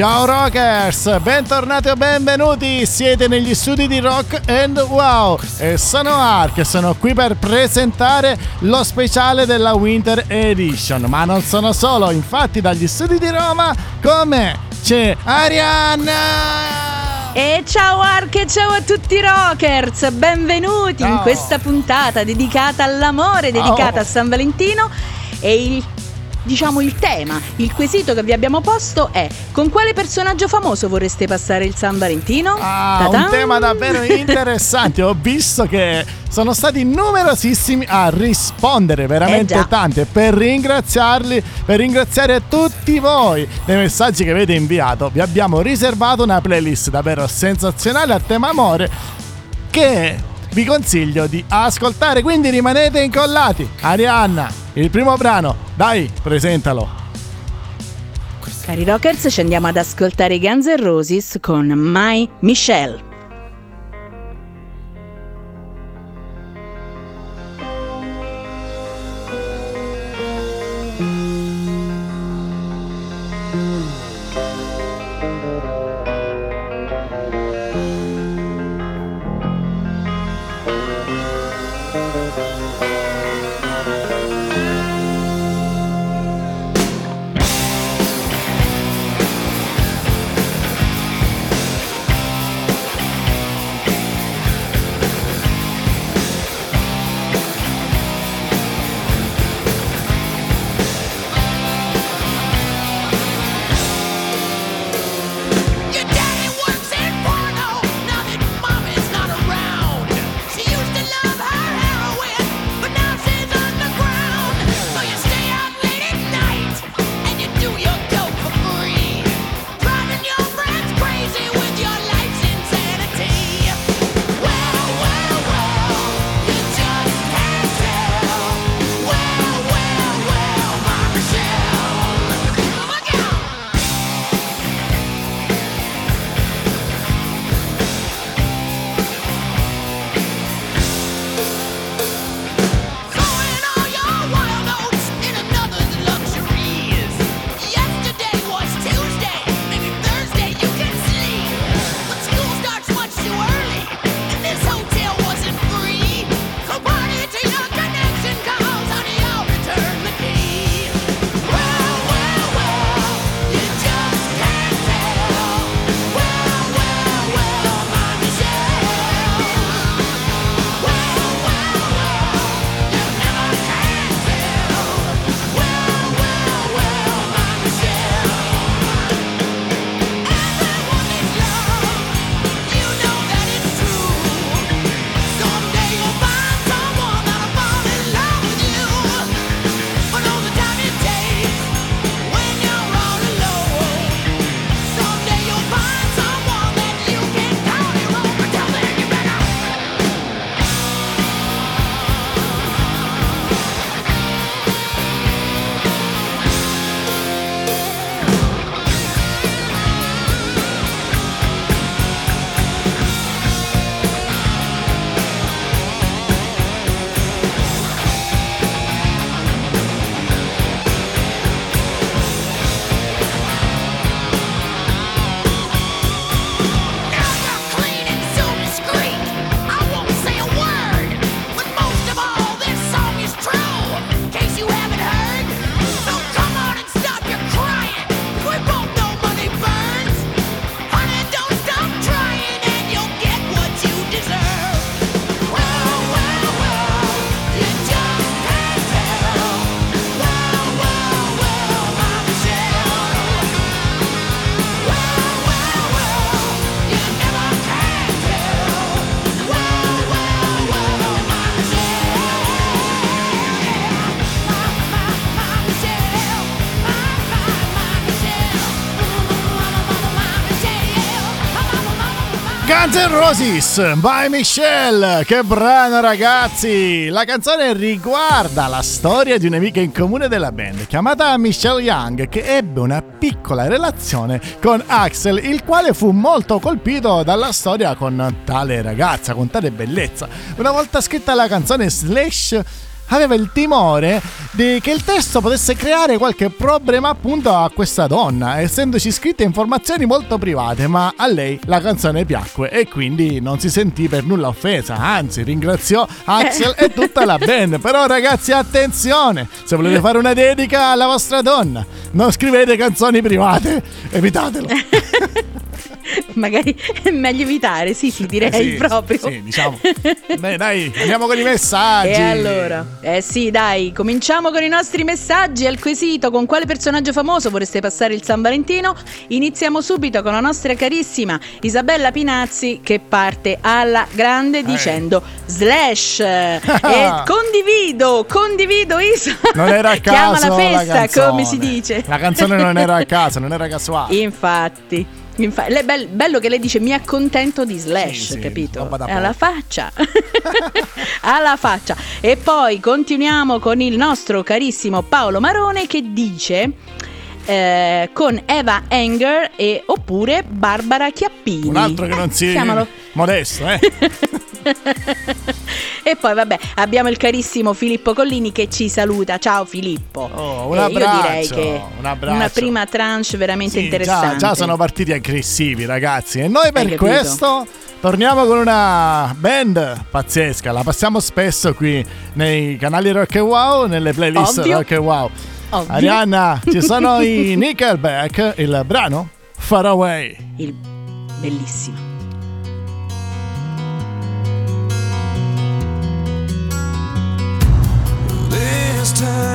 Ciao rockers, bentornati o benvenuti, siete negli studi di Rock and Wow e sono Ark e sono qui per presentare lo speciale della Winter Edition, ma non sono solo, infatti dagli studi di Roma come c'è Arianna! E ciao Ark e ciao a tutti i rockers, benvenuti Ciao. in questa puntata dedicata all'amore, dedicata Oh. a San Valentino e il diciamo il tema, il quesito che vi abbiamo posto è con quale personaggio famoso vorreste passare il San Valentino? Ah, un Ta-tan! tema davvero interessante. Ho visto che sono stati numerosissimi a rispondere, veramente Eh già. tanti. E Per ringraziarli, per ringraziare tutti voi dei messaggi che avete inviato, vi abbiamo riservato una playlist davvero sensazionale a tema amore che vi consiglio di ascoltare. Quindi rimanete incollati. Arianna, il primo brano, dai, presentalo. Cari rockers, ci andiamo ad ascoltare Guns N' Roses con My Michelle. Guns N' Roses, by Michelle, che brano ragazzi! La canzone riguarda la storia di un'amica in comune della band chiamata Michelle Young che ebbe una piccola relazione con Axel il quale fu molto colpito dalla storia con tale ragazza, con tale bellezza. Una volta scritta la canzone Slash aveva il timore di che il testo potesse creare qualche problema appunto a questa donna, essendoci scritte informazioni molto private, ma a lei la canzone piacque e quindi non si sentì per nulla offesa, anzi ringraziò Axel e tutta la band. Però ragazzi attenzione, se volete fare una dedica alla vostra donna, non scrivete canzoni private, evitatelo. Magari è meglio evitare, sì, sì, direi Eh sì, proprio. Sì, diciamo. Beh, dai, andiamo con i messaggi. E allora? Eh sì, dai, cominciamo con i nostri messaggi al quesito con quale personaggio famoso vorreste passare il San Valentino? Iniziamo subito con la nostra carissima Isabella Pinazzi che parte alla grande dicendo slash e condivido, condivido Isa. Non era a caso. Chiama la festa, canzone. come si dice. La canzone non era a caso, non era casuale. Infatti. Infa- lei- bel- bello che lei dice mi accontento di slash, Sì, sì, capito? È alla faccia. alla faccia. E poi continuiamo con il nostro carissimo Paolo Marone che dice eh, con Eva Enger e oppure Barbara Chiappini. Un altro che non Eh, si chiamalo. modesto, eh. e poi vabbè abbiamo il carissimo Filippo Collini che ci saluta. Ciao Filippo. Oh, un Eh, abbraccio, io direi che una prima tranche veramente Sì, interessante. Già, già sono partiti aggressivi, ragazzi. E noi per questo torniamo con una band pazzesca. La passiamo spesso qui nei canali Rock and Wow, nelle playlist Ovvio. Rock and Wow. Ovvio. Arianna, ci sono i Nickelback, il brano Far Away. Il bellissimo. This time,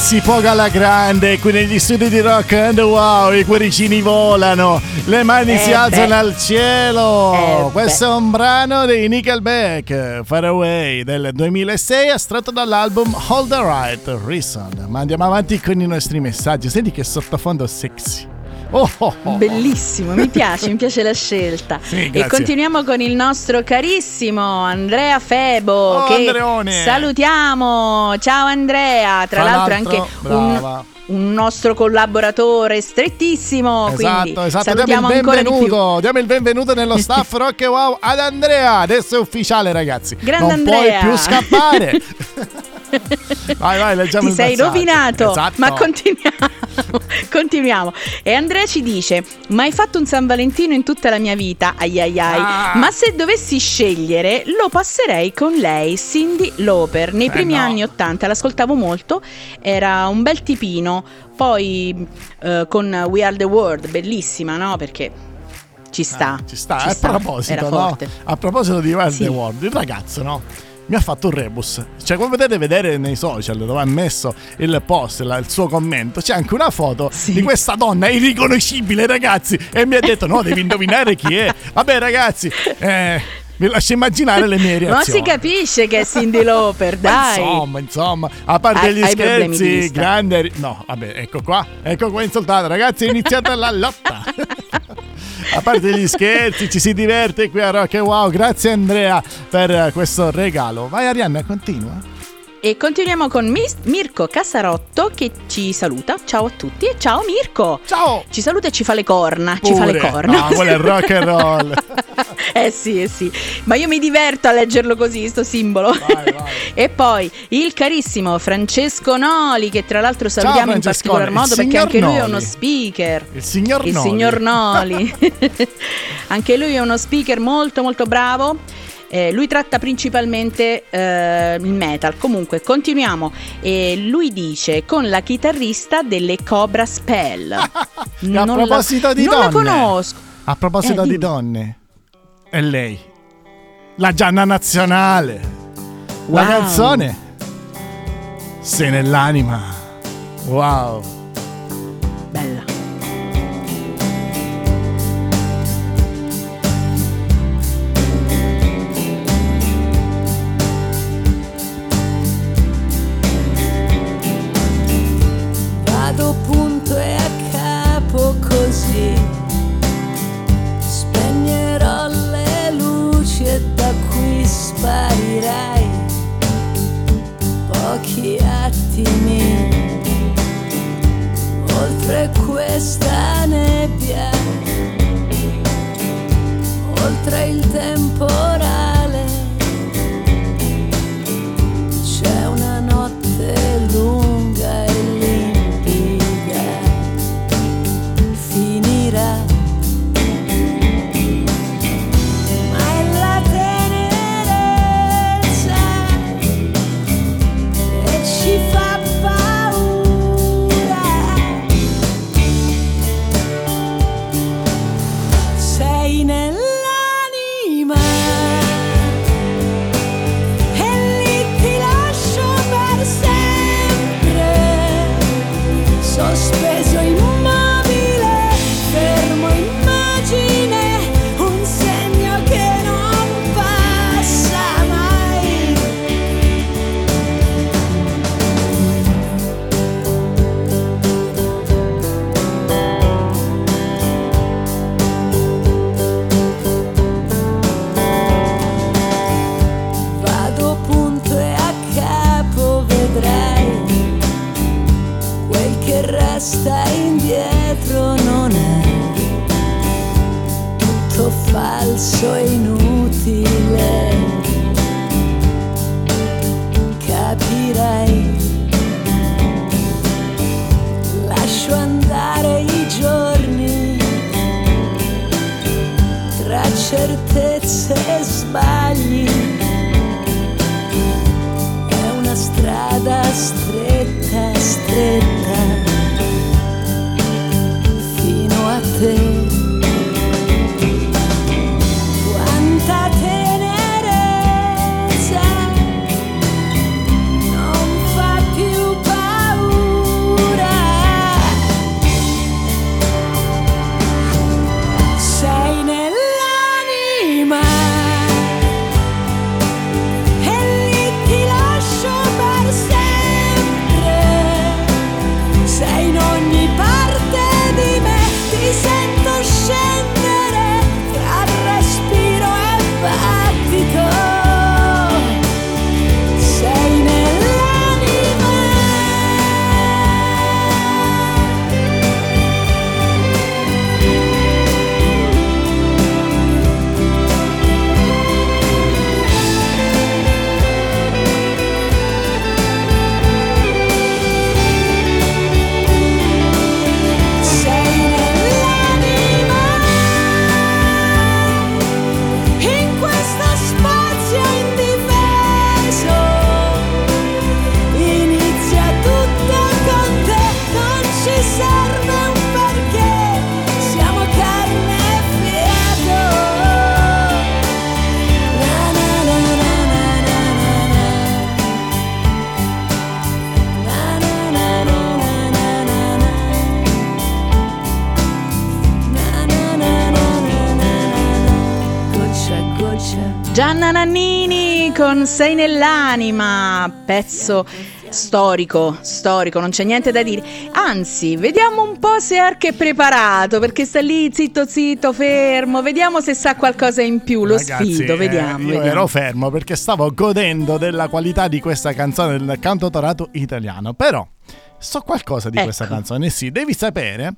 si poga alla grande, qui negli studi di rock and wow, i cuoricini volano, le mani Eh si beh. alzano al cielo. Eh Questo è un brano dei Nickelback, Far Away del 2006, estratto dall'album All the Right Reason. Ma andiamo avanti con i nostri messaggi. Senti che sottofondo sexy. Oh, oh, oh. Bellissimo, mi piace, mi piace la scelta. Sì, e continuiamo con il nostro carissimo Andrea Febo. Oh, che Andreone. salutiamo. Ciao Andrea, tra Fra l'altro, l'altro, anche brava. un, un nostro collaboratore strettissimo. quindi Esatto, esatto, diamo il diamo il benvenuto nello staff Rock Wow ad Andrea, adesso è ufficiale ragazzi, Grande non Andrea. puoi più scappare. vai vai, leggiamo Ti sei messaggio. rovinato, Esatto. ma continuiamo. continuiamo. E Andrea ci dice: Mai fatto un San Valentino in tutta la mia vita? Ai ai ai. Ah. Ma se dovessi scegliere, lo passerei con lei, Cindy Lauper. Nei Eh, primi no. anni 80 l'ascoltavo molto, era un bel tipino. Poi eh, con We Are the World, bellissima, no? Perché ci sta. Ah, ci sta, a proposito, era no? A proposito di Wild Sì. the World, il ragazzo, no? Mi ha fatto un rebus. Cioè, come potete vedere nei social dove ha messo il post, la- il suo commento, c'è anche una foto Sì. di questa donna irriconoscibile, ragazzi. E mi ha detto: no, devi indovinare chi è. Vabbè, ragazzi, eh, vi lascio immaginare le mie Non reazioni. si capisce che è Cindy Lauper, dai. Insomma, insomma, a parte Hai- gli hai scherzi, grande. No, vabbè, ecco qua, ecco qua insultato. Ragazzi, è iniziata la lotta. a parte gli scherzi, ci si diverte qui a Rock Wow. Grazie Andrea per questo regalo. Vai Arianna, continua. E continuiamo con Mis- Mirko Casarotto che ci saluta. Ciao a tutti e ciao Mirko. Ciao. Ci saluta e ci fa le corna. Ci fa le Pure. corna. No, è rock and roll. eh sì, eh sì. Ma io mi diverto a leggerlo così, sto simbolo. Vai, vai. e poi il carissimo Francesco Noli, che tra l'altro salutiamo in particolar il modo perché anche lui è Noli. uno speaker. Il signor Il Noli. signor Noli. Anche lui è uno speaker molto molto bravo. Eh, lui tratta principalmente eh, il metal. Comunque, continuiamo. E lui dice con la chitarrista delle Cobra Spell. E a Non la- proposito di non donne. la conosco. A proposito Eh, di dimmi. donne. È lei. La Gianna Nazionale. La Wow. canzone. Sei nell'anima. Wow. Bella. Con Sei nell'anima, pezzo storico, storico, non c'è niente da dire. Anzi, vediamo un po' se Ark è preparato, perché sta lì zitto zitto, fermo, vediamo se sa qualcosa in più, lo Ragazzi, sfido, eh, vediamo. io vediamo. ero fermo perché stavo godendo della qualità di questa canzone del cantautorato italiano. Però so qualcosa di Ecco. questa canzone. Sì, devi sapere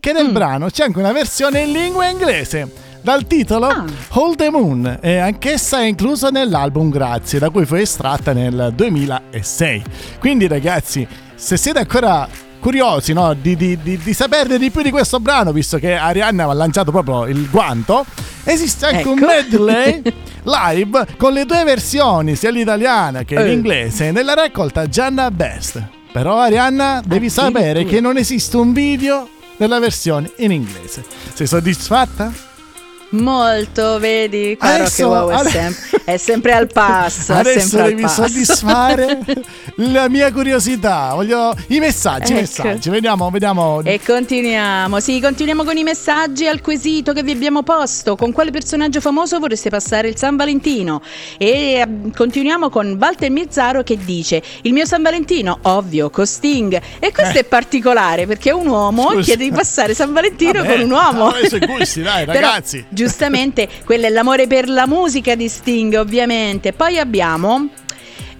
che nel Mm. brano c'è anche una versione in lingua inglese. Dal titolo Ah. Hold the Moon e anch'essa è inclusa nell'album Grazie, da cui fu estratta nel 2006. Quindi ragazzi, se siete ancora curiosi no, di, di- di- di saperne di più di questo brano, visto che Arianna ha lanciato proprio il guanto, esiste anche un Ecco. medley live con le due versioni, sia l'italiana che Eh. l'inglese, nella raccolta Gianna Best. Però Arianna, devi sapere che non esiste un video della versione in inglese. Sei soddisfatta? Molto, vedi? Caro Adesso- che wow è, sempre, è sempre al passo. Adesso devi passo. soddisfare la mia curiosità. Voglio i messaggi, Ecco. messaggi. Vediamo, vediamo. E continuiamo, sì, continuiamo con i messaggi al quesito che vi abbiamo posto. Con quale personaggio famoso vorreste passare il San Valentino? E eh, continuiamo con Walter Mizzaro che dice: Il mio San Valentino, ovvio, con Sting. E questo è particolare perché è un uomo Eh. Scusa. chiede di passare San Valentino Vabbè, con un uomo. sui gusti, dai, Però, ragazzi. Giustamente, quello è l'amore per la musica di Sting, ovviamente. Poi abbiamo.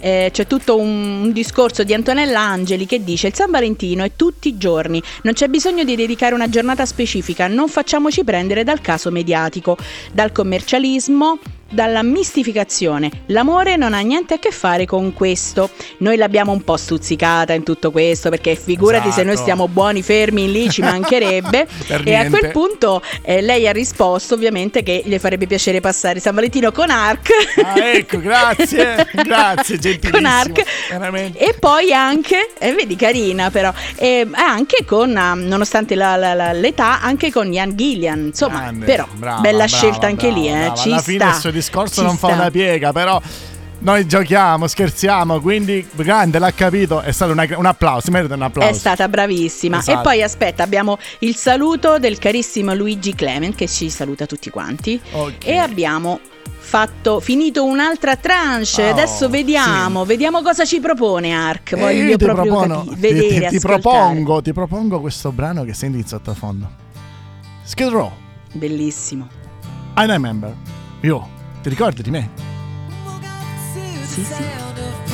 eh, c'è tutto un, un discorso di Antonella Angeli che dice il San Valentino è tutti i giorni, non c'è bisogno di dedicare una giornata specifica, non facciamoci prendere dal caso mediatico, dal commercialismo, dalla mistificazione. L'amore non ha niente a che fare con questo. Noi l'abbiamo un po' stuzzicata in tutto questo perché figurati se noi Esatto. stiamo buoni fermi lì ci mancherebbe. E a quel punto eh, lei ha risposto ovviamente che gli farebbe piacere passare San Valentino con Ark. Ah, ecco, grazie, grazie, gentilissimo. con Ark Veramente. e poi anche eh, vedi carina però eh, anche con ah, nonostante la- la- la- l'età anche con Ian Gillian insomma Grande, però brava, bella brava, scelta anche brava, lì eh, ci sta discorso ci non fa sta. una piega, però noi giochiamo, scherziamo, quindi grande, l'ha capito, è stato una- un applauso, merita un applauso. È stata bravissima. Esatto. E poi aspetta, abbiamo il saluto del carissimo Luigi Clement che ci saluta tutti quanti. Ok. E abbiamo fatto finito un'altra tranche. Oh, Adesso vediamo, vediamo cosa ci propone Ark. E Voglio io ti proprio propono- capi- ti- vedere, ti, ti ascoltare. propongo, ti propongo questo brano che senti in sottofondo. Skid Row, Bellissimo. I remember. Io, ti ricordi di me? Sì, sì.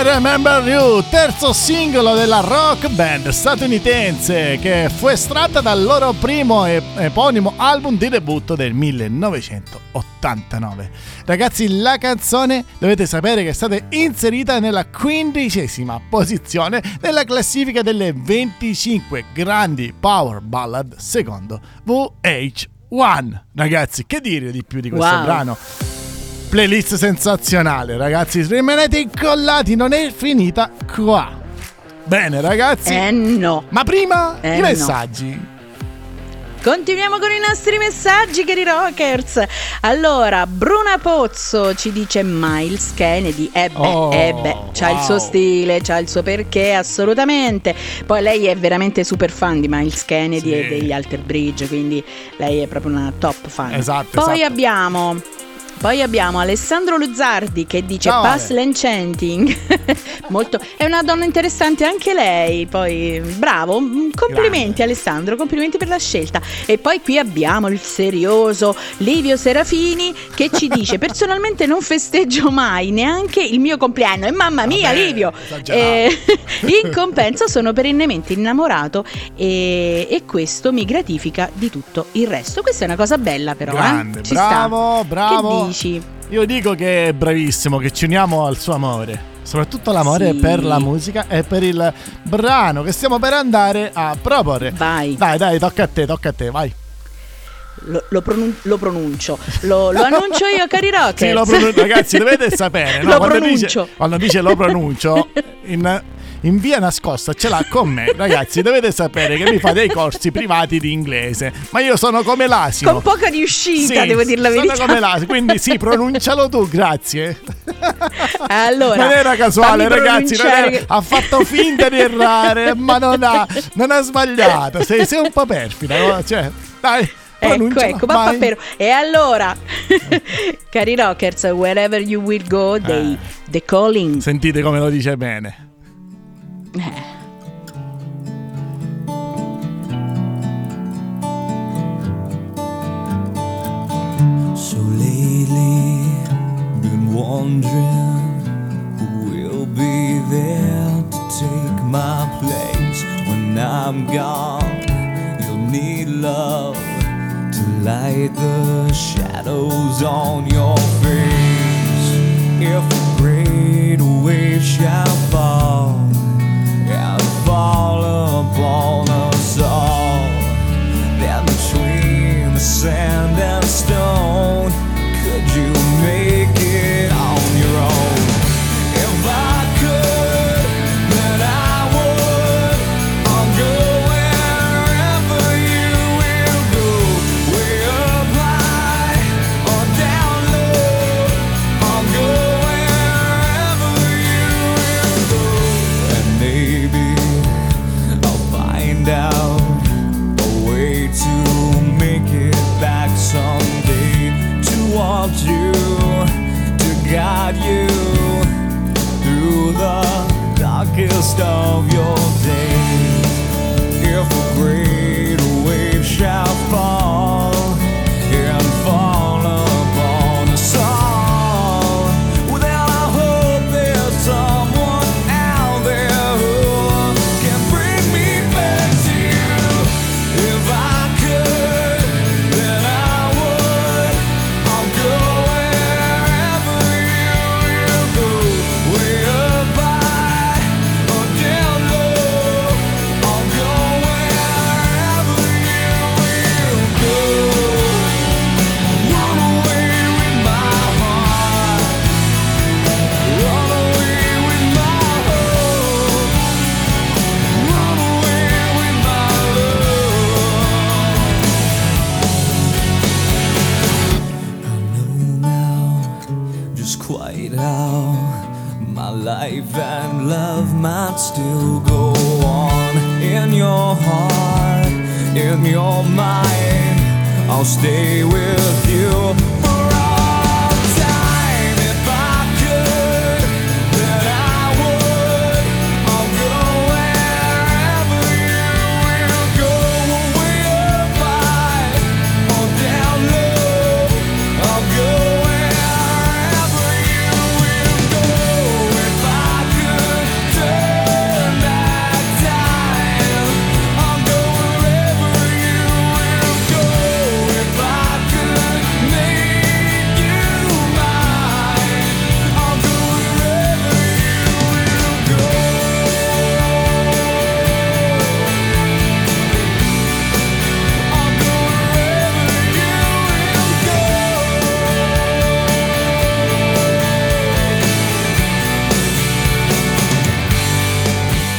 I Remember You, terzo singolo della rock band statunitense che fu estratta dal loro primo e eponimo album di debutto del 1989. Ragazzi, la canzone dovete sapere che è stata inserita nella quindicesima posizione nella classifica delle 25 grandi power ballad secondo VH1. Ragazzi, che dire di più di questo Wow. brano? Playlist sensazionale, ragazzi. Rimanete incollati, non è finita qua. Bene, ragazzi. Eh no. Ma prima Eh, i no. messaggi. Continuiamo con i nostri messaggi, cari rockers. Allora, Bruna Pozzo ci dice Miles Kennedy. Eh beh, Oh, eh beh, c'ha il suo wow. stile, c'ha il suo perché, assolutamente. Poi lei è veramente super fan di Miles Kennedy Sì. e degli Alter Bridge, quindi lei è proprio una top fan. Esatto, Poi esatto. abbiamo. Poi abbiamo Alessandro Luzzardi che dice Ciao, Pass Ale. l'enchanting. Molto, è una donna interessante anche lei. Poi bravo, mm, complimenti Alessandro, complimenti per la scelta. E poi qui abbiamo il serioso Livio Serafini che ci dice personalmente non festeggio mai neanche il mio compleanno. E mamma mia Vabbè, Livio, eh, in compenso sono perennemente innamorato e, e questo mi gratifica di tutto il resto. Questa è una cosa bella però. eh? Grande, Ci bravo, bravo. Dici? Io dico che è bravissimo, che ci uniamo al suo amore. Soprattutto l'amore Sì. per la musica e per il brano che stiamo per andare a proporre. Vai. Dai, dai, tocca a te, tocca a te, vai. Lo, lo pronun- lo pronuncio, lo, lo annuncio io, cari rockers. Sì, lo pronuncio, ragazzi, dovete sapere. No? Lo quando, dice, quando dice lo pronuncio, in, in via nascosta ce l'ha con me. Ragazzi, dovete sapere che mi fa dei corsi privati di inglese. Ma io sono come l'asino. Con poca riuscita, Sì, devo dire la verità. Sono come l'asino, quindi sì, pronuncialo tu, grazie. Allora, non era casuale, ragazzi. era- che- ha fatto finta di errare, ma non ha, non ha sbagliato. Sei, sei un po' perfida. Cioè, dai, Ecco, ecco, vai. pappero. E allora, cari rockers, wherever you will go, dei Eh. The Calling. Sentite come lo dice bene. So lately, been wondering who will be there to take my place when I'm gone. You'll need love to light the shadows on your face. If a great wave shall fall fall upon us all. Then between the sand and stone, could you make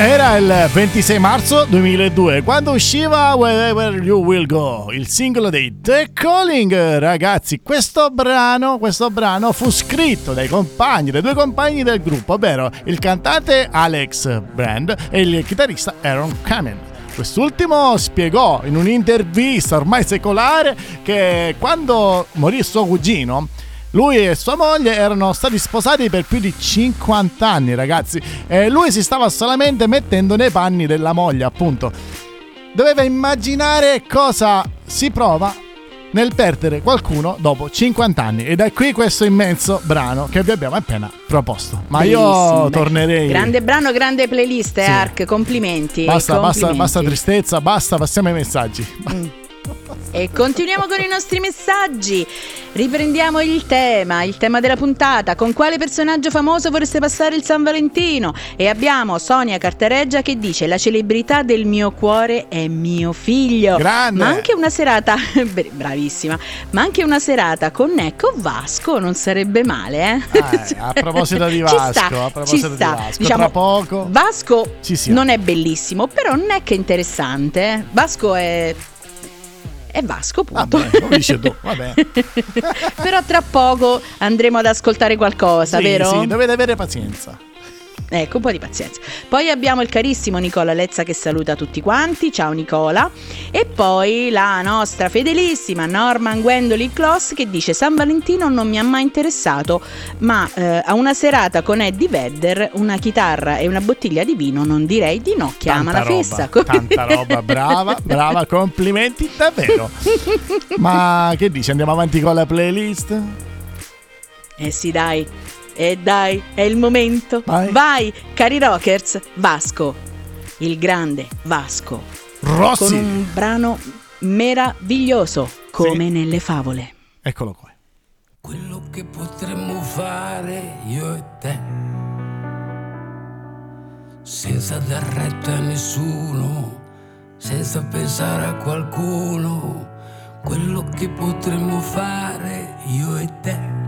Era il 26 marzo 2002 quando usciva Wherever You Will Go, il singolo dei The Calling. Ragazzi, questo brano, questo brano fu scritto dai compagni, dai due compagni del gruppo, ovvero il cantante Alex Brand e il chitarrista Aaron Kamen. Quest'ultimo spiegò in un'intervista ormai secolare che quando morì suo cugino, lui e sua moglie erano stati sposati per più di 50 anni, ragazzi, e lui si stava solamente mettendo nei panni della moglie, appunto. Doveva immaginare cosa si prova nel perdere qualcuno dopo 50 anni. Ed è qui questo immenso brano che vi abbiamo appena proposto. Ma io Bellissimo, beh. tornerei. Grande brano, grande playlist, Sì. Ark. Complimenti. Basta, basta, complimenti. basta tristezza, basta, passiamo ai messaggi. E continuiamo con i nostri messaggi. Riprendiamo il tema, il tema della puntata. Con quale personaggio famoso vorreste passare il San Valentino? E abbiamo Sonia Cartareggia che dice: La celebrità del mio cuore è mio figlio. Grande. Ma anche una serata, bravissima, ma anche una serata con Ecco Vasco non sarebbe male, eh? Eh, a proposito di Ci Vasco, sta, a proposito ci di. Vasco, Diciamo, tra poco Vasco ci non è bellissimo, però Neck è interessante. eh. Vasco è. È Vasco, punto. Tu, vabbè. Però tra poco andremo ad ascoltare qualcosa, Sì, vero? sì, dovete avere pazienza. Ecco, un po' di pazienza. Poi abbiamo il carissimo Nicola Lezza che saluta tutti quanti. Ciao Nicola. E poi la nostra fedelissima Norman Gwendolyn Kloss che dice San Valentino non mi ha mai interessato, ma eh, a una serata con Eddie Vedder, una chitarra e una bottiglia di vino non direi di no. Chiama Tanta la fessa. roba, tanta roba, brava, brava, complimenti davvero. Ma che dici? Andiamo avanti con la playlist? Eh sì, dai. E dai, è il momento. Vai. cari rockers, Vasco. Il grande Vasco. Con Rossi! un brano meraviglioso, come nelle favole. Eccolo qua. Quello che potremmo fare io e te, senza dar retta a nessuno, senza pensare a qualcuno, quello che potremmo fare io e te,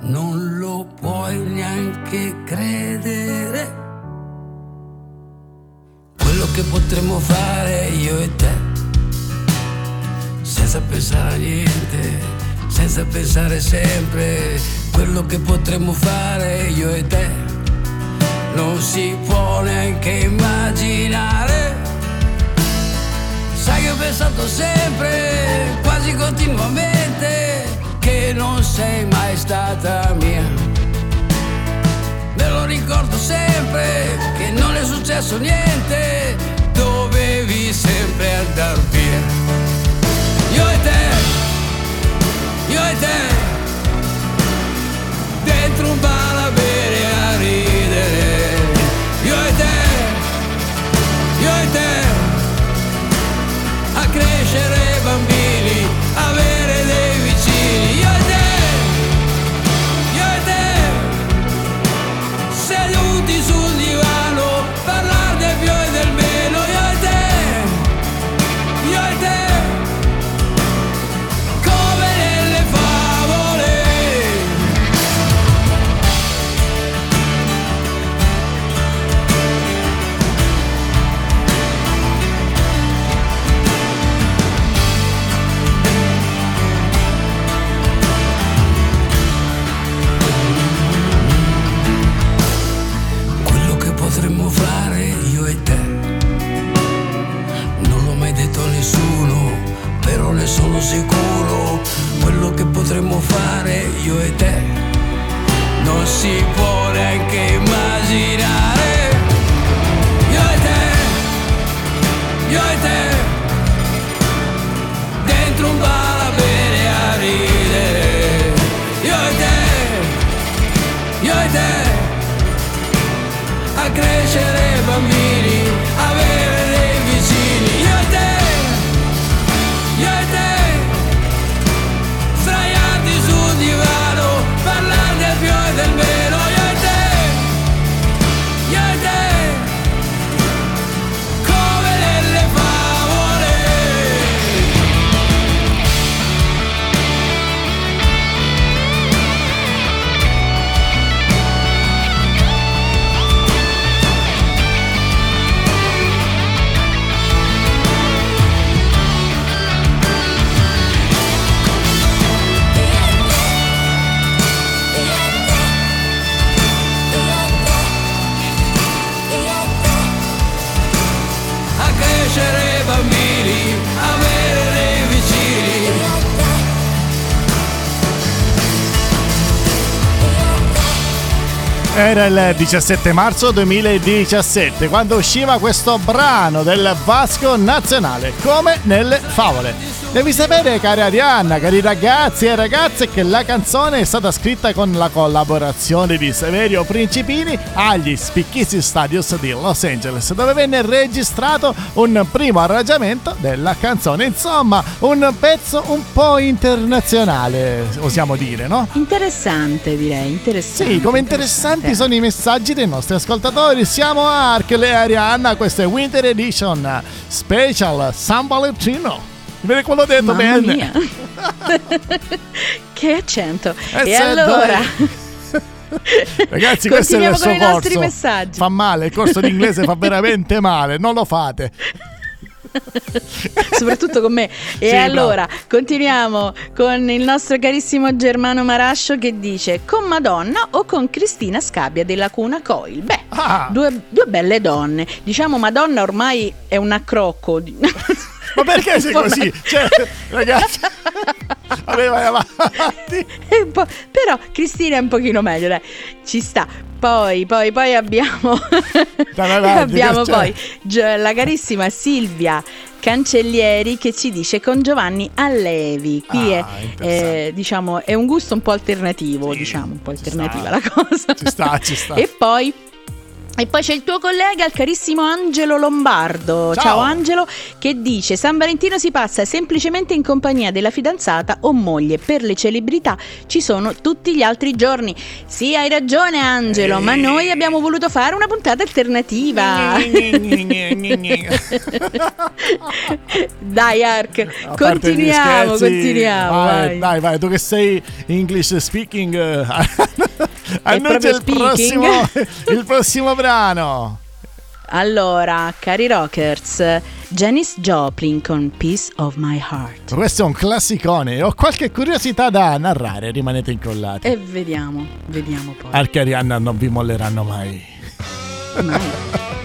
non lo puoi neanche credere. Quello che potremmo fare io e te senza pensare a niente, senza pensare sempre quello che potremmo fare io e te. Non si può neanche immaginare. Sai che ho pensato sempre, quasi continuamente, che non sei mai stata mia. Me lo ricordo sempre che non è successo niente, dovevi sempre andar via. Io e te, io e te, dentro un bar a sicuro. Quello che potremmo fare io e te. Non si può neanche immaginare. Io e te. Io e te. Era il 17 marzo 2017 quando usciva questo brano del Vasco Nazionale, come nelle favole. Devi sapere, cari Arianna, cari ragazzi e ragazze, che la canzone è stata scritta con la collaborazione di Severio Principini agli Spicchisi Studios di Los Angeles, dove venne registrato un primo arrangiamento della canzone. Insomma, un pezzo un po' internazionale, osiamo dire, no? Interessante, direi. Interessante. Sì, come interessanti sono i messaggi dei nostri ascoltatori. Siamo Archele e Arianna, questa è Winter Edition Special San Valentino. Vedi quello detto Mamma bene? mia. che accento. Eh, e allora, Ragazzi, questo è il suo con i nostri corso. messaggi. Fa male, il corso di inglese fa veramente male, non lo fate. soprattutto con me. E Sì, allora, continuiamo con il nostro carissimo Germano Marascio che dice con Madonna o con Cristina Scabbia della Cuna Coil. Beh, Ah. due, due belle donne. Diciamo Madonna ormai è un accrocco. di- Ma perché sei così? Cioè, ragazzi, vabbè, vai avanti. È però Cristina è un pochino meglio, dai. Ci sta. Poi, poi, poi abbiamo, avanti, abbiamo c'è? poi la carissima Silvia Cancellieri che ci dice con Giovanni Allevi. Qui Ah, è, interessante. eh, diciamo, è un gusto un po' alternativo, Sì, diciamo, un po' alternativa sta. la cosa. Ci sta, ci sta. E poi e poi c'è il tuo collega, il carissimo Angelo Lombardo. Ciao. Ciao. Angelo, che dice: San Valentino si passa semplicemente in compagnia della fidanzata o moglie. Per le celebrità ci sono tutti gli altri giorni. Sì, hai ragione, Angelo, ma noi abbiamo voluto fare una puntata alternativa. Dai, Ark, continuiamo, continuiamo. Vai, vai. Dai, vai, tu che sei English speaking, eh, annuncia proprio il prossimo, il prossimo brano. Allora, cari rockers, Janis Joplin con Piece of My Heart. Questo è un classicone. Ho qualche curiosità da narrare. Rimanete incollati. E vediamo, vediamo poi. Arca e Arianna non vi molleranno mai. Mai.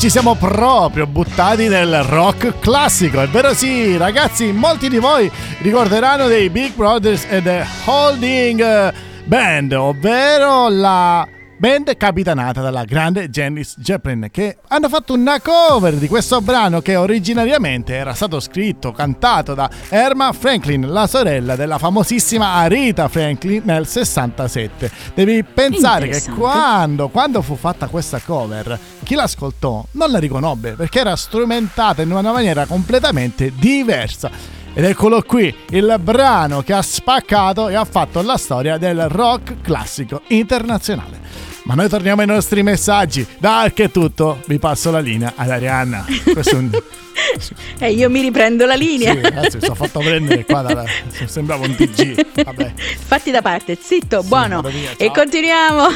Ci siamo proprio buttati nel rock classico. È vero sì, ragazzi, molti di voi ricorderanno dei Big Brothers e The Holding Band, ovvero la band capitanata dalla grande Janis Joplin, che hanno fatto una cover di questo brano che originariamente era stato scritto, cantato da Erma Franklin, la sorella della famosissima Arita Franklin nel 67. Devi pensare che quando, quando fu fatta questa cover, chi l'ascoltò non la riconobbe perché era strumentata in una maniera completamente diversa. Ed eccolo qui, il brano che ha spaccato e ha fatto la storia del rock classico internazionale. Ma noi torniamo ai nostri messaggi. Dai, che è tutto, vi passo la linea ad Arianna. Questo è un... E io mi riprendo la linea. Sì, ragazzi, mi sono fatto prendere qua dalla... Sembrava un TG. Vabbè. Fatti da parte, zitto, buono. vado via, e continuiamo.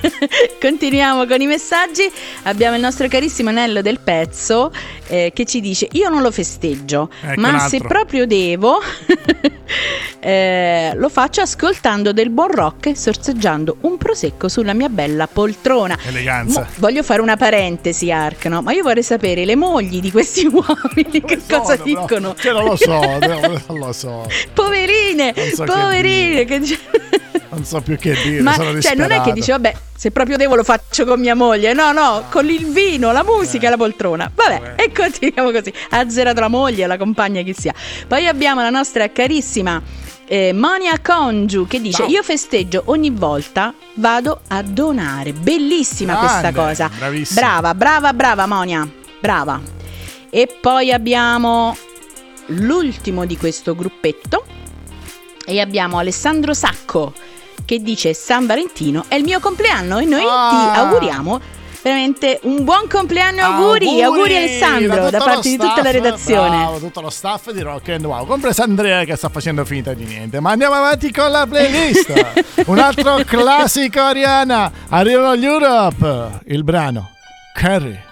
continuiamo con i messaggi. Abbiamo il nostro carissimo Nello del pezzo eh, che ci dice: Io non lo festeggio, Ecco ma se proprio devo, eh, lo faccio ascoltando del buon rock e sorseggiando un prosecco sulla mia bella poltrona. Eleganza. Mo- voglio fare una parentesi, Ark, no? ma io vorrei sapere le mogli di questi uomini che Sono, cosa però, dicono. Che non lo so, non lo so. Poverine, so che poverine. Che Non so più che dire. Ma cioè, non è che dici, vabbè, se proprio devo lo faccio con mia moglie. No, no, con il vino, la musica e la poltrona. Vabbè, Eh. e continuiamo così. Ha azzerato la moglie, la compagna, chi sia. Poi abbiamo la nostra carissima eh, Monia Congiu che dice: Ciao. Io festeggio ogni volta, vado a donare. Bellissima questa Grande, cosa. bravissima. Brava, brava, brava, Monia. Brava. E poi abbiamo l'ultimo di questo gruppetto. E abbiamo Alessandro Sacco che dice San Valentino è il mio compleanno e noi Ah. ti auguriamo veramente un buon compleanno auguri, auguri, Alessandro da, tutto parte di tutta la redazione. bravo, tutto lo staff di Rock and Wow, compreso Andrea che sta facendo finta di niente. Ma andiamo avanti con la playlist. Un altro classico Ariana. Arrivano gli Europe. Il brano Carrie.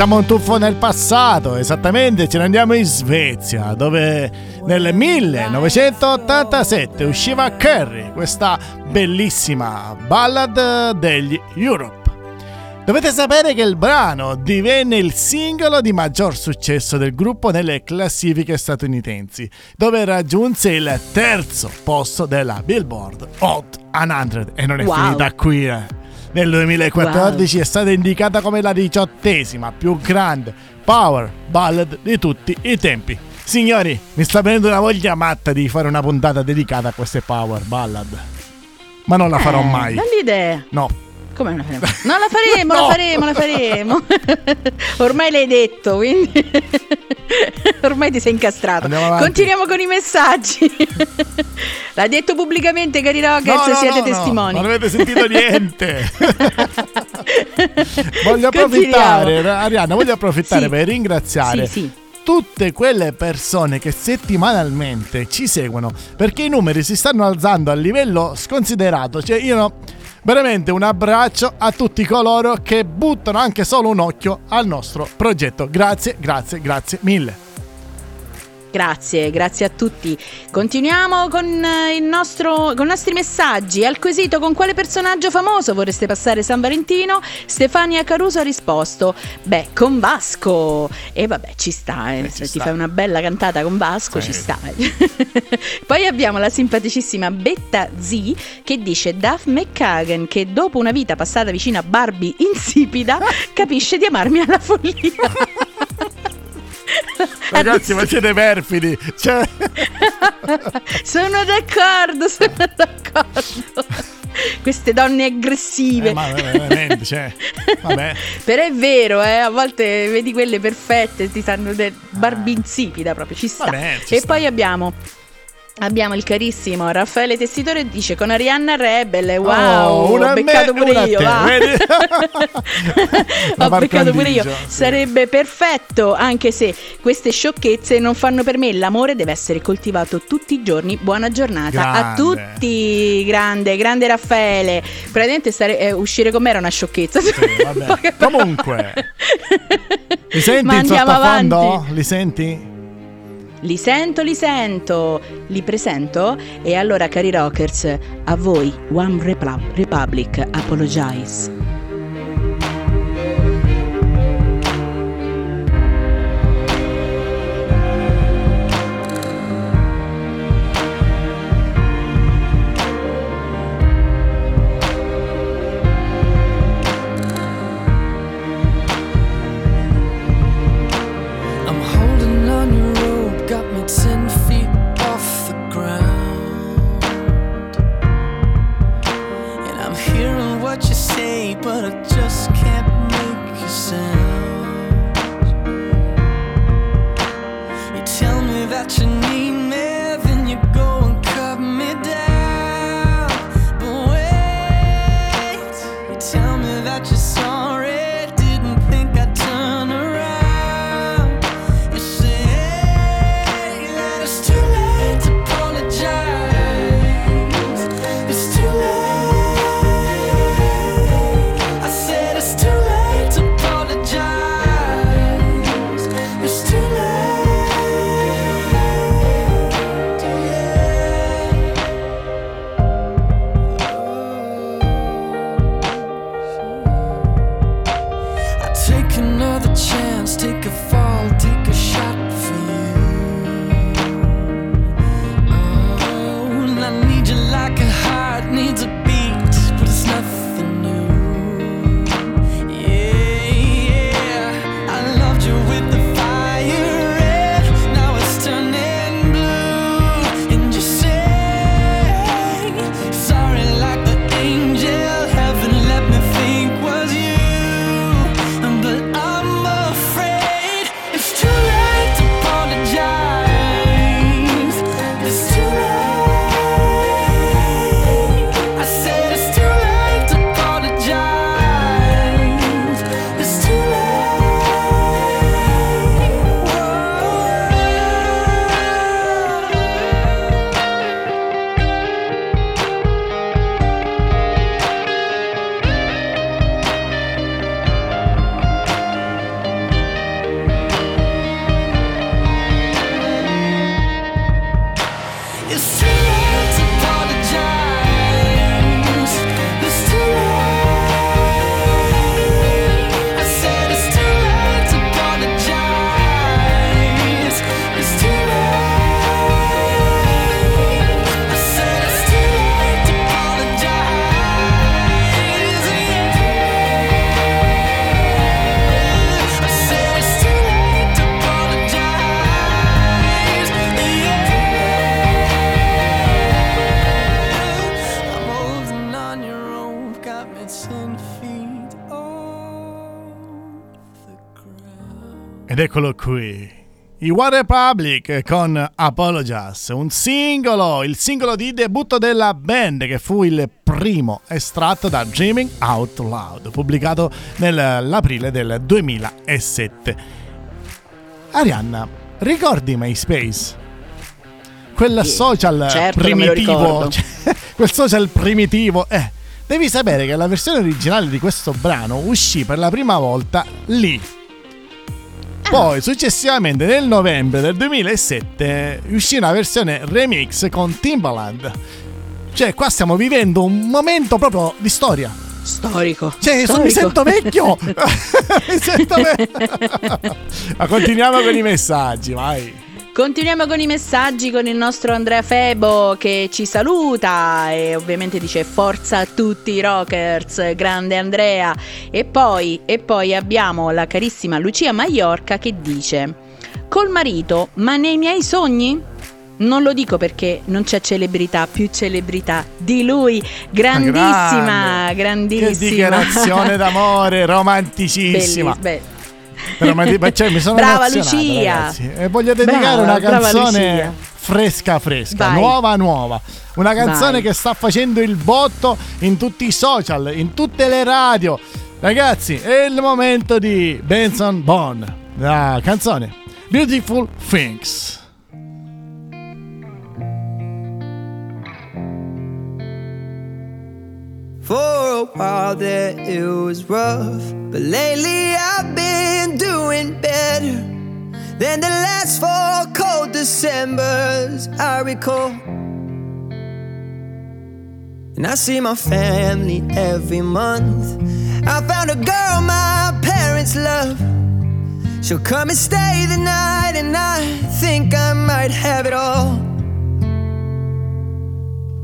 Facciamo un tuffo nel passato, esattamente ce ne andiamo in Svezia, dove nel 1987 usciva Carrie, questa bellissima ballad degli Europe. Dovete sapere che il brano divenne il singolo di maggior successo del gruppo nelle classifiche statunitensi, dove raggiunse il terzo posto della Billboard Hot 100 e non è Wow. finita qui. eh. Nel 2014 è stata indicata come la diciottesima più grande power ballad di tutti i tempi. Signori, mi sta venendo una voglia matta di fare una puntata dedicata a queste power ballad. Ma non la farò Eh, mai. Bell'idea. No, Come non la faremo? No, la faremo, No. la faremo, la faremo. Ormai l'hai detto, quindi ormai ti sei incastrato. Continuiamo con i messaggi. L'ha detto pubblicamente, cari Rockers, no, no, siete testimoni. non avete sentito niente. voglio approfittare, Arianna, voglio approfittare Sì. per ringraziare Sì, sì. tutte quelle persone che settimanalmente ci seguono perché i numeri si stanno alzando a livello sconsiderato. Cioè, io no, veramente un abbraccio a tutti coloro che buttano anche solo un occhio al nostro progetto. Grazie, grazie, grazie mille. Grazie, grazie a tutti. Continuiamo con, eh, il nostro, con i nostri messaggi. Al quesito con quale personaggio famoso vorreste passare San Valentino? Stefania Caruso ha risposto: Beh, con Vasco. E vabbè, ci sta, eh, Eh, ci se ti sta. fai una bella cantata con Vasco, Sì. ci sta. Poi abbiamo la simpaticissima Betta Z che dice Duff McKagan che dopo una vita passata vicino a Barbie insipida capisce di amarmi alla follia. Ragazzi, ma siete perfidi. Cioè, Sono d'accordo, sono d'accordo. Queste donne aggressive. eh, ma veramente, cioè, vabbè. Però è vero, eh, a volte vedi quelle perfette, ti sanno del Barbie insipida proprio, ci sta. Vabbè, ci e sta. poi abbiamo Abbiamo il carissimo Raffaele Tessitore dice con Arianna Rebel, wow, Oh, ho a me beccato e pure a io, ho beccato pure io. sì. Sarebbe perfetto, anche se queste sciocchezze non fanno per me. L'amore deve essere coltivato tutti i giorni. Buona giornata a Grande. tutti, grande, grande Raffaele. Praticamente stare- eh, uscire con me era una sciocchezza. Poche Comunque, Li senti Ma andiamo avanti. Li senti? Li sento, li sento, li presento e allora cari rockers, a voi One Repla- Republic Apologize. 어쩌 Ed eccolo qui. I One Republic con Apologize, un singolo, il singolo di debutto della band che fu il primo estratto da Dreaming Out Loud, pubblicato nell'aprile del 2007. Arianna, ricordi MySpace? Quel Sì, social certo primitivo, quel social primitivo, eh, devi sapere che la versione originale di questo brano uscì per la prima volta lì, poi, successivamente, nel novembre del 2007, uscì una versione remix con Timbaland. Cioè, qua stiamo vivendo un momento proprio di storia. Storico. Cioè, storico. mi sento vecchio! mi sento vecchio! Ma continuiamo con i messaggi, vai. Continuiamo con i messaggi con il nostro Andrea Febo che ci saluta e ovviamente dice forza a tutti i rockers, grande Andrea. E poi, e poi abbiamo la carissima Lucia Maiorca che dice col marito, ma nei miei sogni? Non lo dico perché non c'è celebrità, più celebrità di lui. Grandissima, Grande. grandissima. Che dichiarazione d'amore, romanticissima. Beh. Però, ma- ma- cioè, mi sono Brava Lucia. ragazzi. E voglio dedicare Brava, una canzone fresca fresca, Vai. nuova nuova. Una canzone Vai. che sta facendo il botto in tutti i social, in tutte le radio. Ragazzi, è il momento di Benson Bone. La canzone Beautiful Things. For a while there it was rough, but lately I've been doing better than the last four cold Decembers I recall. And I see my family every month. I found a girl my parents love. She'll come and stay the night, and I think I might have it all.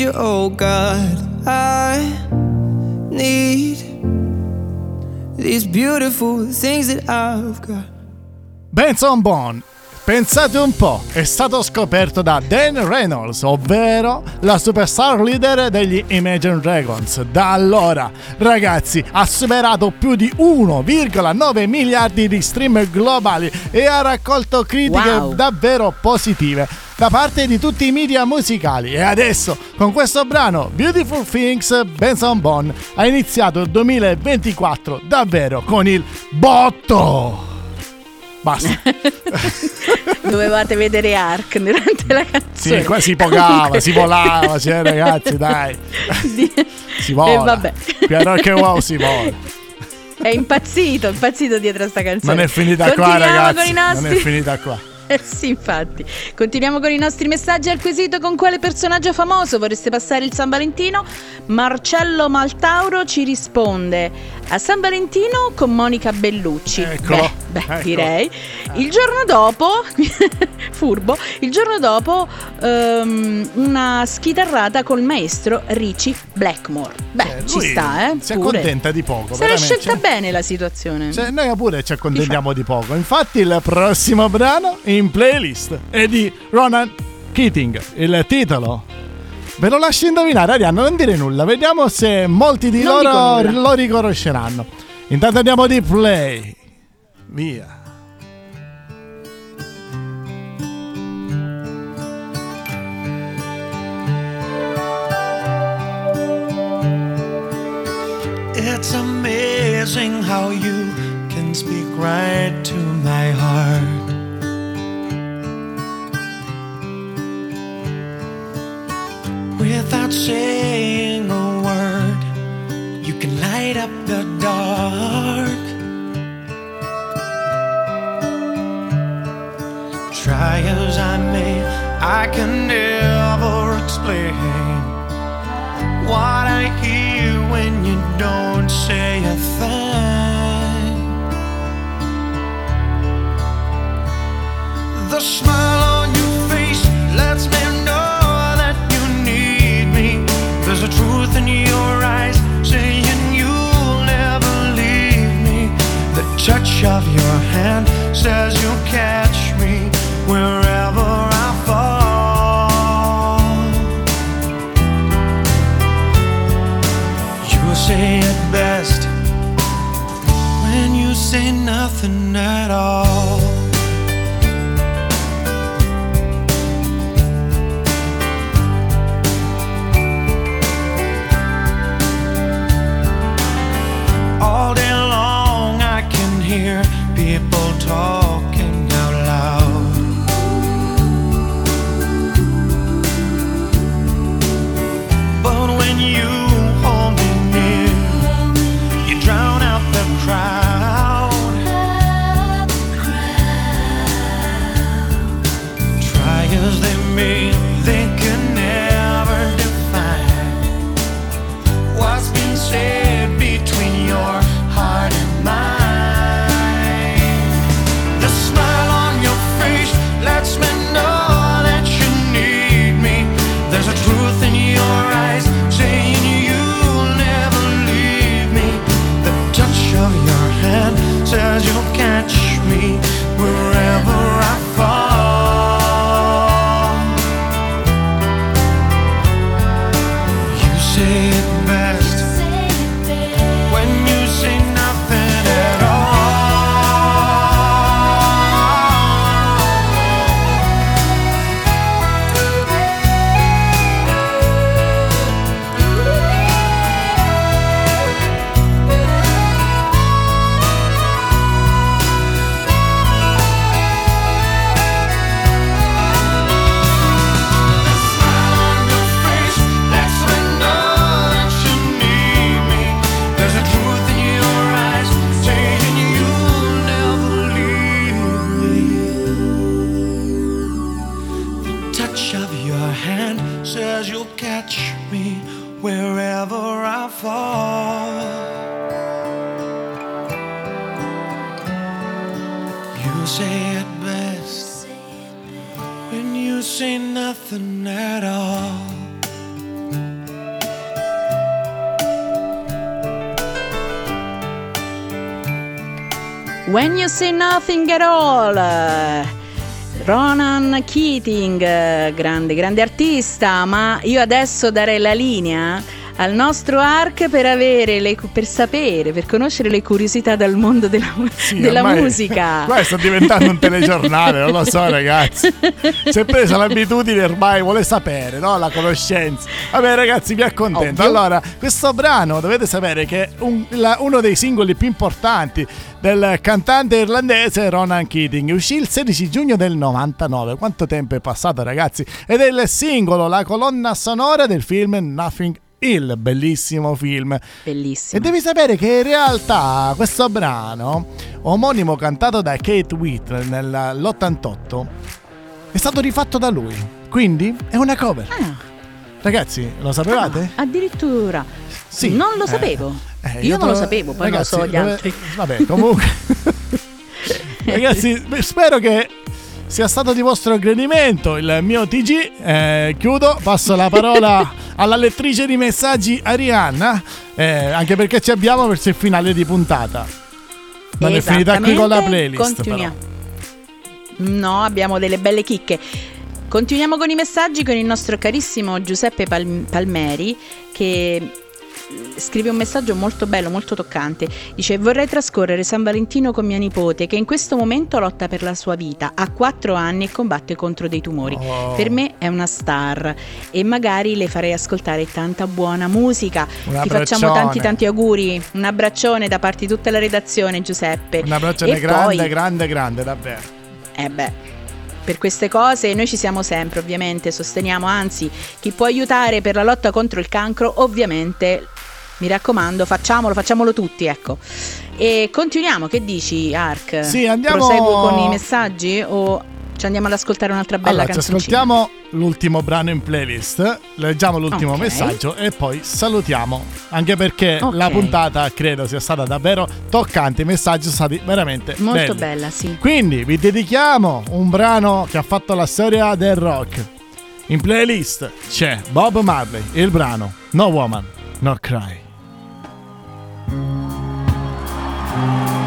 need you, oh God. I need these beautiful things that I've got. Benson Bone. Pensate un po', è stato scoperto da Dan Reynolds, ovvero la superstar leader degli Imagine Dragons. Da allora, ragazzi, ha superato più di 1,9 miliardi di stream globali e ha raccolto critiche Wow. davvero positive da parte di tutti i media musicali. E adesso, con questo brano Beautiful Things, Benson Bone ha iniziato il 2024 davvero con il botto. Basta. Dovevate vedere Ark durante la canzone. Sì, qua si pogava, si volava, cioè, ragazzi, dai. Di- Si vola. E vabbè. Piano che wow si vola. È impazzito, impazzito dietro a sta canzone. Non è finita qua, Continuiamo ragazzi. con i Non è finita qua. Sì, infatti. Continuiamo con i nostri messaggi al quesito con quale personaggio famoso vorreste passare il San Valentino? Marcello Maltauro ci risponde a San Valentino con Monica Bellucci. Eccolo. Beh, beh, Ecco. direi. Il giorno dopo, furbo, il giorno dopo ehm, una schitarrata col maestro Richie Blackmore. Beh, Eh, ci sta, eh. Si pure. accontenta di poco. Se l'è scelta bene la situazione. Cioè, noi pure ci accontentiamo di poco. Infatti, il prossimo brano in playlist è di Ronan Keating. Il titolo. Ve lo lascio indovinare, Arianna, non dire nulla. Vediamo se molti di Non loro lo riconosceranno. Intanto andiamo di play. Via. It's amazing how you can speak right to my heart. Without saying a word, you can light up the dark. Try as I may, I can never explain what I hear when you don't say a thing. The smile on your face lets me know that you need me. There's a truth in your eyes saying you'll never leave me. The touch of your hand says you'll catch say it best when you say nothing at all. All at All. Ronan Keating, grande, grande artista, ma io adesso darei la linea al nostro ARC per avere le, per sapere, per conoscere le curiosità dal mondo della, Sì, della musica. Qua sta diventando un telegiornale, non lo so, ragazzi. Si è presa l'abitudine ormai, vuole sapere, no? La conoscenza. Vabbè, ragazzi, vi accontento. Ovvio. Allora, questo brano dovete sapere che è un- la- uno dei singoli più importanti del cantante irlandese Ronan Keating. Uscì il 16 giugno del 99. Quanto tempo è passato, ragazzi? Ed è il singolo, la colonna sonora del film Nothing Hill, bellissimo film. Bellissimo. E devi sapere che in realtà questo brano, omonimo cantato da Kate Whitney nell'88, è stato rifatto da lui. Quindi è una cover. Ah. Ragazzi, lo sapevate? Ah, addirittura. Sì. Non lo Eh, sapevo. eh, io non lo te- sapevo, poi ragazzi, lo so gli altri. Vabbè, comunque. ragazzi, spero che sia stato di vostro gradimento il mio TG. Eh, chiudo, passo la parola alla lettrice di messaggi Arianna, eh, anche perché ci abbiamo verso il finale di puntata. Non è finita qui con la playlist. Continuiamo. però. No, abbiamo delle belle chicche. Continuiamo con i messaggi con il nostro carissimo Giuseppe Pal- Palmeri che scrive un messaggio molto bello, molto toccante. Dice: Vorrei trascorrere San Valentino con mia nipote, che in questo momento lotta per la sua vita. Ha 4 anni e combatte contro dei tumori. Oh. Per me è una star e magari le farei ascoltare tanta buona musica. Ti facciamo tanti tanti auguri. Un abbraccione da parte di tutta la redazione, Giuseppe. Un abbraccione E grande, poi- grande, grande, davvero. eh beh, per queste cose noi ci siamo sempre, ovviamente, sosteniamo, anzi, chi può aiutare per la lotta contro il cancro, ovviamente, mi raccomando, facciamolo, facciamolo tutti, ecco. E continuiamo, che dici, Ark? Sì, andiamo- Proseguo con i messaggi o ci andiamo ad ascoltare un'altra bella allora, ci canzoncina? ascoltiamo l'ultimo brano in playlist, leggiamo l'ultimo Ok. messaggio e poi salutiamo. Anche perché Ok. la puntata credo sia stata davvero toccante, i messaggi sono stati veramente Molto belli. bella, sì. Quindi vi dedichiamo un brano che ha fatto la storia del rock. In playlist c'è Bob Marley, il brano No Woman, No Cry. thank you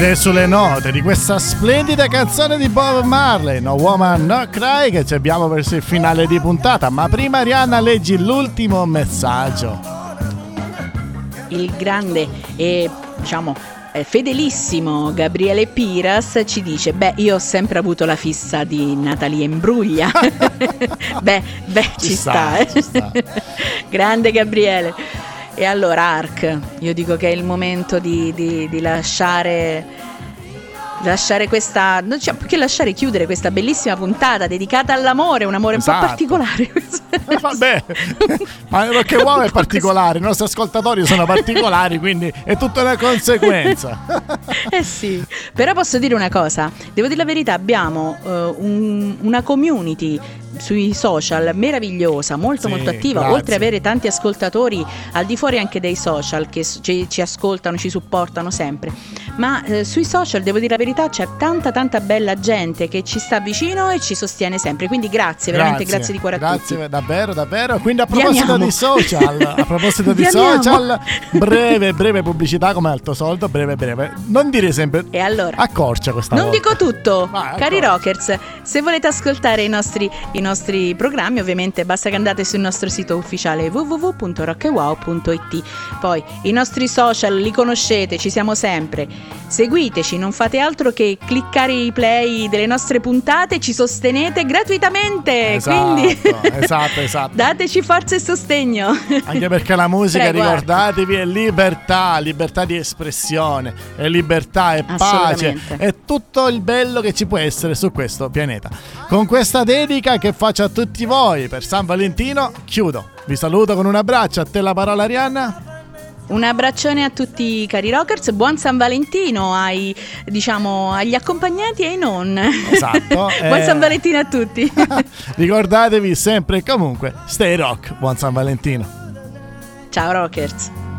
Ed è sulle note di questa splendida canzone di Bob Marley, No Woman No Cry, che ci abbiamo verso il finale di puntata. Ma prima, Arianna, leggi l'ultimo messaggio. Il grande e diciamo eh, fedelissimo Gabriele Piras ci dice: Beh, io ho sempre avuto la fissa di Natalia Imbruglia. beh, beh, ci, Ci sta, sta, eh. ci sta. Grande Gabriele. E allora, Ark, io dico che è il momento di, di- di lasciare. Lasciare questa. Non c'è che lasciare chiudere questa bellissima puntata dedicata all'amore, un amore un Esatto. po' particolare. Eh, Vabbè, ma perché uomo è particolare, i nostri ascoltatori sono particolari, quindi è tutta una conseguenza. Eh sì, però posso dire una cosa, devo dire la verità, abbiamo eh, un- una community sui social meravigliosa, molto Sì, molto attiva, grazie. oltre ad avere tanti ascoltatori al di fuori anche dei social che ci, ci ascoltano, ci supportano sempre, ma eh, sui social devo dire la verità c'è tanta tanta bella gente che ci sta vicino e ci sostiene sempre, quindi grazie, veramente grazie di cuore a Grazie, tutti. davvero, davvero. Quindi a proposito di social, a proposito di social, breve, breve pubblicità come al tuo solito, breve, breve. Non dire sempre E allora? accorcia questa Non volta. dico tutto, Vai, cari rockers, se volete ascoltare i nostri, i nostri programmi ovviamente basta che andate sul nostro sito ufficiale www.rockewow.it Poi i nostri social li conoscete, ci siamo sempre, seguiteci, non fate altro che cliccare i play delle nostre puntate, ci sostenete gratuitamente, Esatto, quindi esatto, esatto. dateci forza e sostegno. Anche perché la musica, Prego, ricordatevi, è libertà, libertà di espressione, è libertà, è pace, è tutto il bello che ci può essere su questo pianeta. Con questa dedica che faccio a tutti voi per San Valentino, chiudo. Vi saluto con un abbraccio, a te la parola Arianna. Un abbraccione a tutti i cari rockers, buon San Valentino ai, diciamo, agli accompagnati e ai non. Esatto, buon eh. San Valentino a tutti. Ricordatevi sempre e comunque, stay rock, buon San Valentino. Ciao rockers.